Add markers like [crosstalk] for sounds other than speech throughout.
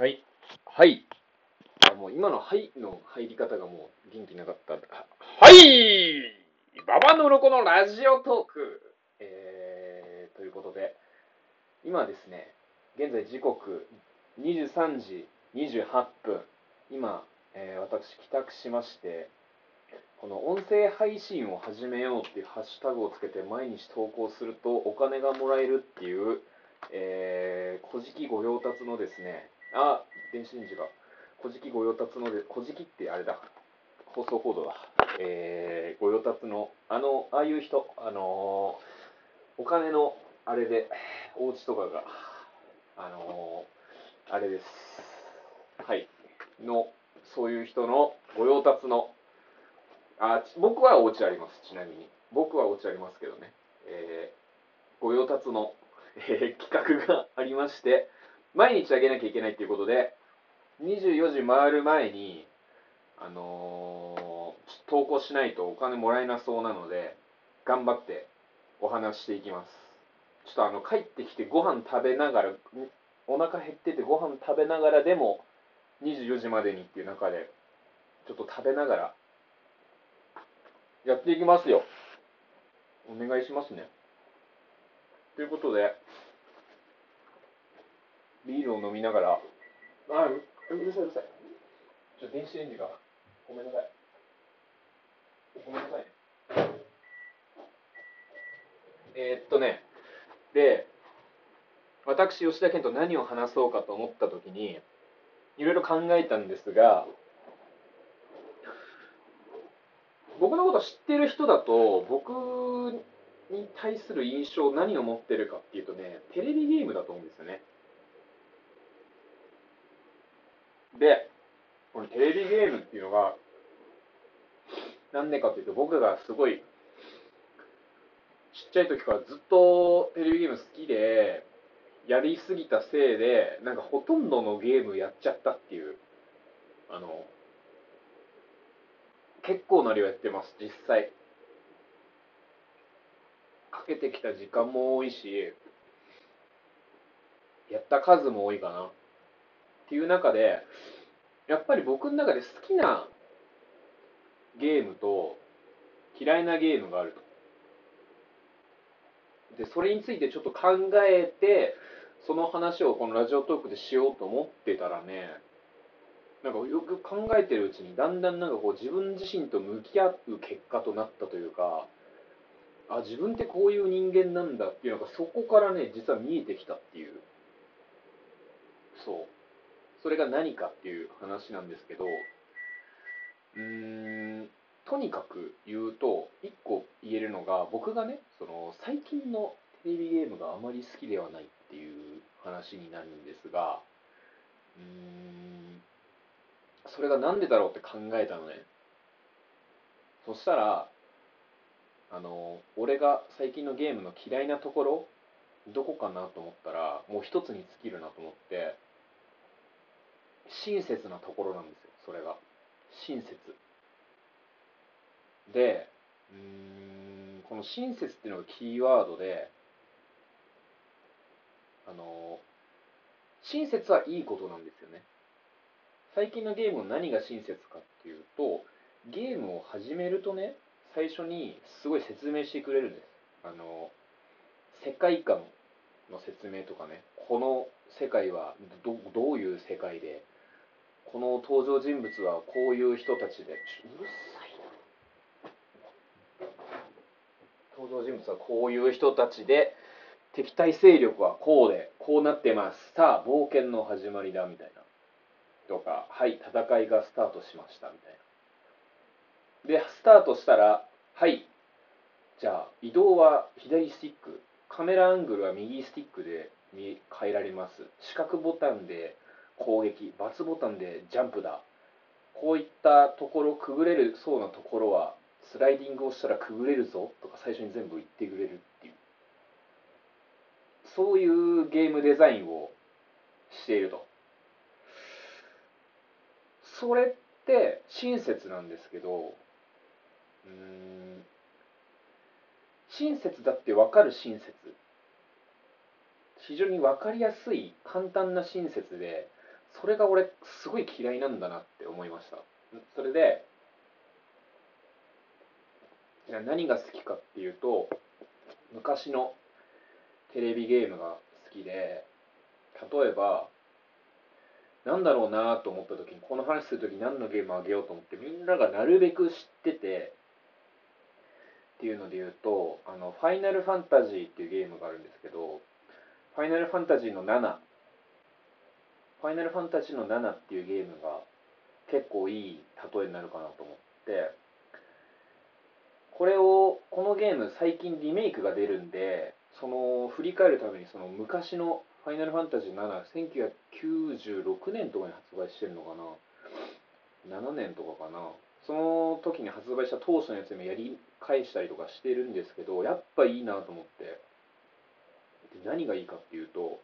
はい。はい。あもう今のはいの入り方がもう元気なかった。はいババの鱗のラジオトークえー、ということで、今ですね、現在時刻23時28分。今、えー私帰宅しまして、この音声配信を始めようっていうハッシュタグをつけて毎日投稿するとお金がもらえるっていう、えー、古事記御用達のですね、あ、電子レンジが、古事記御用達ので、古事記ってあれだ、放送報道だ、えー、御用達の、あの、ああいう人、あのーお金のあれで、お家とかが、あのーあれです。はい。の、そういう人の御用達の、あ、僕はお家あります、ちなみに。僕はお家ありますけどね。えー、御用達の、えー企画がありまして、毎日あげなきゃいけないっていうことで、24時回る前に、あのー投稿しないとお金もらえなそうなので、頑張ってお話していきます。ちょっとあの、帰ってきてご飯食べながら、お腹減っててご飯食べながらでも、24時までにっていう中で、ちょっと食べながら、やっていきますよ。お願いしますね。ということで、ビールを飲みながら、あ、ううるさいうるさい。ちょっと電子レンジが、ごめんなさい。ごめんなさいね。えーっとね、で、私、吉田健と何を話そうかと思ったときに、いろいろ考えたんですが、僕のこと知ってる人だと、僕に対する印象、何を持ってるかっていうとね、テレビゲームだと思うんですよね。で、このテレビゲームっていうのが、なんでかっていうと、僕がすごい、ちっちゃい時からずっとテレビゲーム好きで、やりすぎたせいで、なんかほとんどのゲームやっちゃったっていう、あの、結構な量やってます、実際。かけてきた時間も多いし、やった数も多いかな。っていう中で、やっぱり僕の中で好きなゲームと嫌いなゲームがあると。で、それについてちょっと考えて、その話をこのラジオトークでしようと思ってたらね、なんかよく考えてるうちにだんだんなんかこう自分自身と向き合う結果となったというか、あ、自分ってこういう人間なんだっていうのがそこからね、実は見えてきたっていう。そう。それが何かっていう話なんですけど、うーん、とにかく言うと、一個言えるのが、僕がね、その最近のテレビゲームがあまり好きではないっていう話になるんですが、うーん、それがなんでだろうって考えたのね。そしたら、あの、俺が最近のゲームの嫌いなところ、どこかなと思ったら、もう一つに尽きるなと思って、親切なところなんですよ、それが。親切。で、うーん、この親切っていうのがキーワードで、あの、親切はいいことなんですよね。最近のゲームの何が親切かっていうと、ゲームを始めるとね、最初にすごい説明してくれるんです。あの、世界観の説明とかね、この世界はどういう世界で、この登場人物はこういう人たちで、うるさいな。登場人物はこういう人たちで、敵対勢力はこうで、こうなってます。さあ、冒険の始まりだ、みたいな。とか、はい、戦いがスタートしました、みたいな。で、スタートしたら、はい、じゃあ、移動は左スティック、カメラアングルは右スティックで変えられます。四角ボタンで攻撃、×ボタンでジャンプだ。こういったところ、くぐれるそうなところは、スライディングをしたらくぐれるぞとか最初に全部言ってくれるっていう。そういうゲームデザインをしていると。それって親切なんですけど、うん、親切だって分かる親切。非常に分かりやすい簡単な親切で、それが俺すごい嫌いなんだなって思いました。それで何が好きかっていうと昔のテレビゲームが好きで例えばなんだろうなと思った時にこの話する時何のゲームあげようと思ってみんながなるべく知っててっていうので言うとあのファイナルファンタジーっていうゲームがあるんですけどファイナルファンタジーの7ファイナルファンタジーの7っていうゲームが結構いい例えになるかなと思ってこれをこのゲーム最近リメイクが出るんでその振り返るためにその昔のファイナルファンタジー7、1996年とかに発売してるのかな ?7 年とかかな？その時に発売した当初のやつもやり返したりとかしてるんですけど、やっぱいいなと思って。で何がいいかっていうと、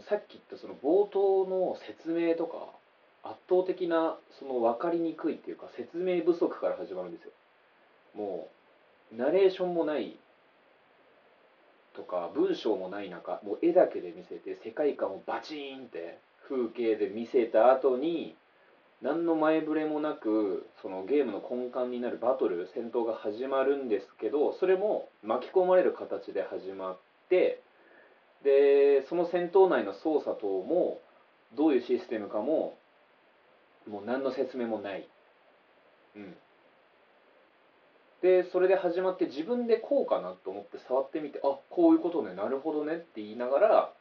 さっき言ったその冒頭の説明とか、圧倒的なその分かりにくいっていうか説明不足から始まるんですよ。もう、ナレーションもないとか文章もない中もう絵だけで見せて世界観をバチーンって風景で見せた後に何の前触れもなくそのゲームの根幹になるバトル戦闘が始まるんですけどそれも巻き込まれる形で始まってでその戦闘内の操作等もどういうシステムかももう何の説明もない、うん、でそれで始まって自分でこうかなと思って触ってみてあこういうことねなるほどねって言いながら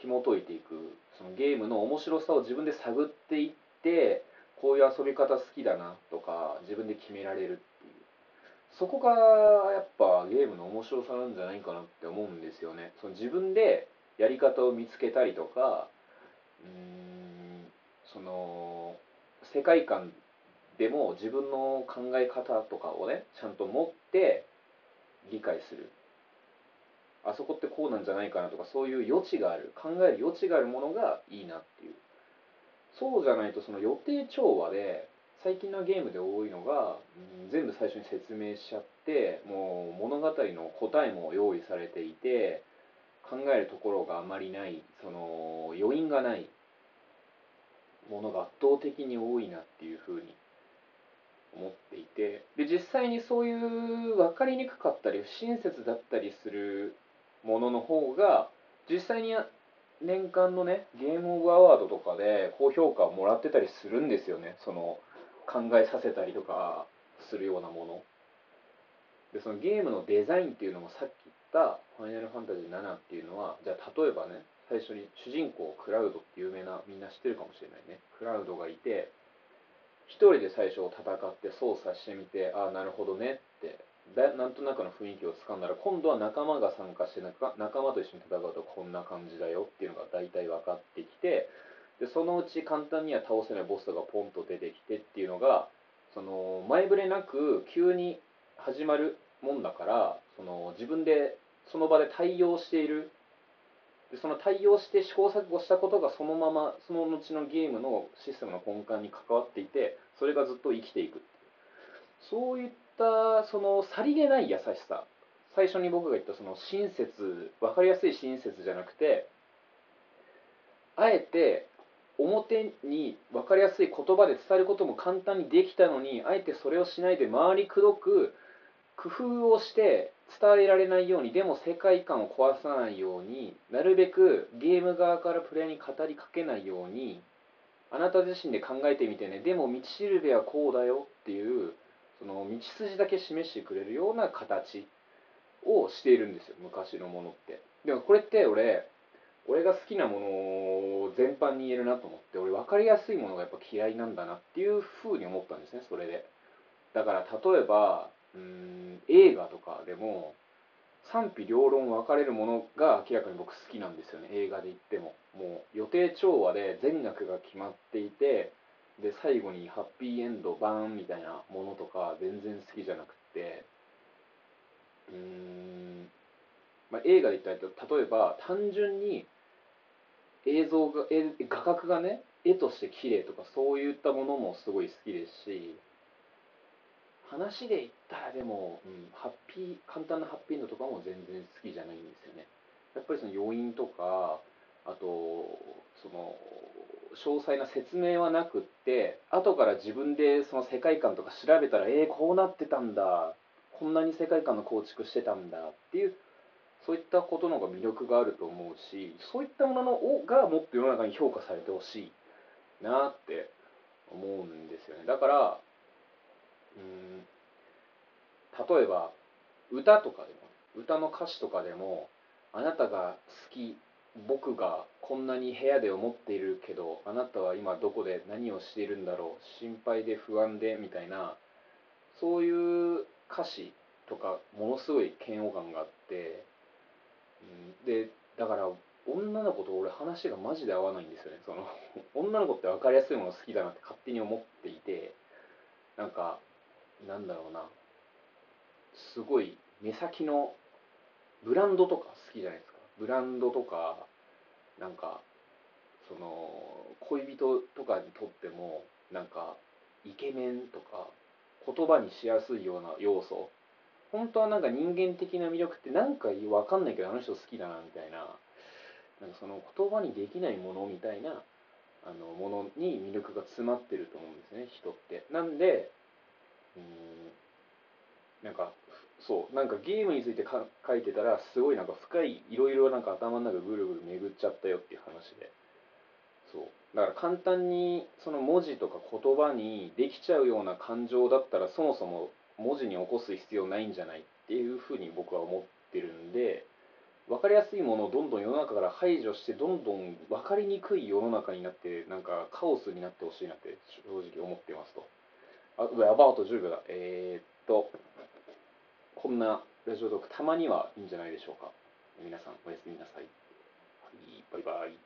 紐解いていく。そのゲームの面白さを自分で探っていってこういう遊び方好きだなとか自分で決められる。っそこがやっぱゲームの面白さなんじゃないかなって思うんですよね。その自分でやり方を見つけたりとかうんその世界観でも自分の考え方とかをねちゃんと持って理解する。あそこってこうなんじゃないかなとかそういう余地がある。考える余地があるものがいいなっていう。そうじゃないとその予定調和で最近のゲームで多いのが、全部最初に説明しちゃってもう物語の答えも用意されていて考えるところがあまりないその余韻がないものが圧倒的に多いなっていうふうに思っていてで実際にそういう分かりにくかったり不親切だったりするものの方が実際に年間のねゲームオブアワードとかで高評価をもらってたりするんですよね。その考えさせたりとかするようなもの。でそのゲームのデザインっていうのもさっき言った「ファイナルファンタジー7」っていうのはじゃあ例えばね最初に主人公クラウドって有名なみんな知ってるかもしれないね。クラウドがいて一人で最初戦って操作してみてああなるほどねってだなんとなくの雰囲気をつかんだら今度は仲間が参加して仲間と一緒に戦うとこんな感じだよっていうのが大体分かってきてでそのうち簡単には倒せないボスがポンと出てきてっていうのがその前触れなく急に始まるもんだからその自分でその場で対応している。でその対応して試行錯誤したことがそのままその後のゲームのシステムの根幹に関わっていてそれがずっと生きていくそういったそのさりげない優しさ。最初に僕が言ったその親切分かりやすい親切じゃなくてあえて表に分かりやすい言葉で伝えることも簡単にできたのにあえてそれをしないで回りくどく工夫をして伝えられないようにでも世界観を壊さないようになるべくゲーム側からプレイヤーに語りかけないようにあなた自身で考えてみてねでも道しるべはこうだよっていうその道筋だけ示してくれるような形をしているんですよ昔のものって。でもこれって俺俺が好きなものを全般に言えるなと思って俺分かりやすいものがやっぱ嫌いなんだなっていうふうに思ったんですねそれで。だから例えばうん映画とかでも賛否両論分かれるものが明らかに僕好きなんですよね映画で言っても。もう予定調和で全額が決まっていてで最後にハッピーエンドバーンみたいなものとか全然好きじゃなくて。うーん、まあ、映画で言ったら例えば単純に映像が画角がね絵として綺麗とかそういったものもすごい好きですし話で言ったらでも、うん、ハッピー簡単なハッピーエンドとかも全然好きじゃないんですよね。やっぱりその余韻とかあとその詳細な説明はなくって後から自分でその世界観とか調べたらえー、こうなってたんだこんなに世界観の構築してたんだっていうそういったことの方が魅力があると思うしそういったもののがもっと世の中に評価されてほしいなって思うんですよね。だからうん例えば歌とかでも歌の歌詞とかでもあなたが好き僕がこんなに部屋で思っているけどあなたは今どこで何をしているんだろう心配で不安でみたいなそういう歌詞とかものすごい嫌悪感があって、でだから女の子と俺話がマジで合わないんですよね。その [laughs] 女の子って分かりやすいもの好きだなって勝手に思っていてなんかなんだろうな。すごい目先のブランドとか好きじゃないですか。ブランドとかなんかその恋人とかにとってもなんかイケメンとか言葉にしやすいような要素本当はなんか人間的な魅力ってなんかわかんないけどあの人好きだなみたいななんかその言葉にできないものみたいなあのものに魅力が詰まってると思うんですね人って。なんでうんなんかそうなんかゲームについてか書いてたらすごいなんか深いいろいろなんか頭の中ぐるぐる巡っちゃったよっていう話で。そう。だから簡単にその文字とか言葉にできちゃうような感情だったらそもそも文字に起こす必要ないんじゃないっていうふうに僕は思ってるんで分かりやすいものをどんどん世の中から排除してどんどん分かりにくい世の中になってなんかカオスになってほしいなって正直思ってますとあやばあと10秒だえー、っとこんなラジオトークたまにはいいんじゃないでしょうか。皆さんおやすみなさい。はい、バイバイ。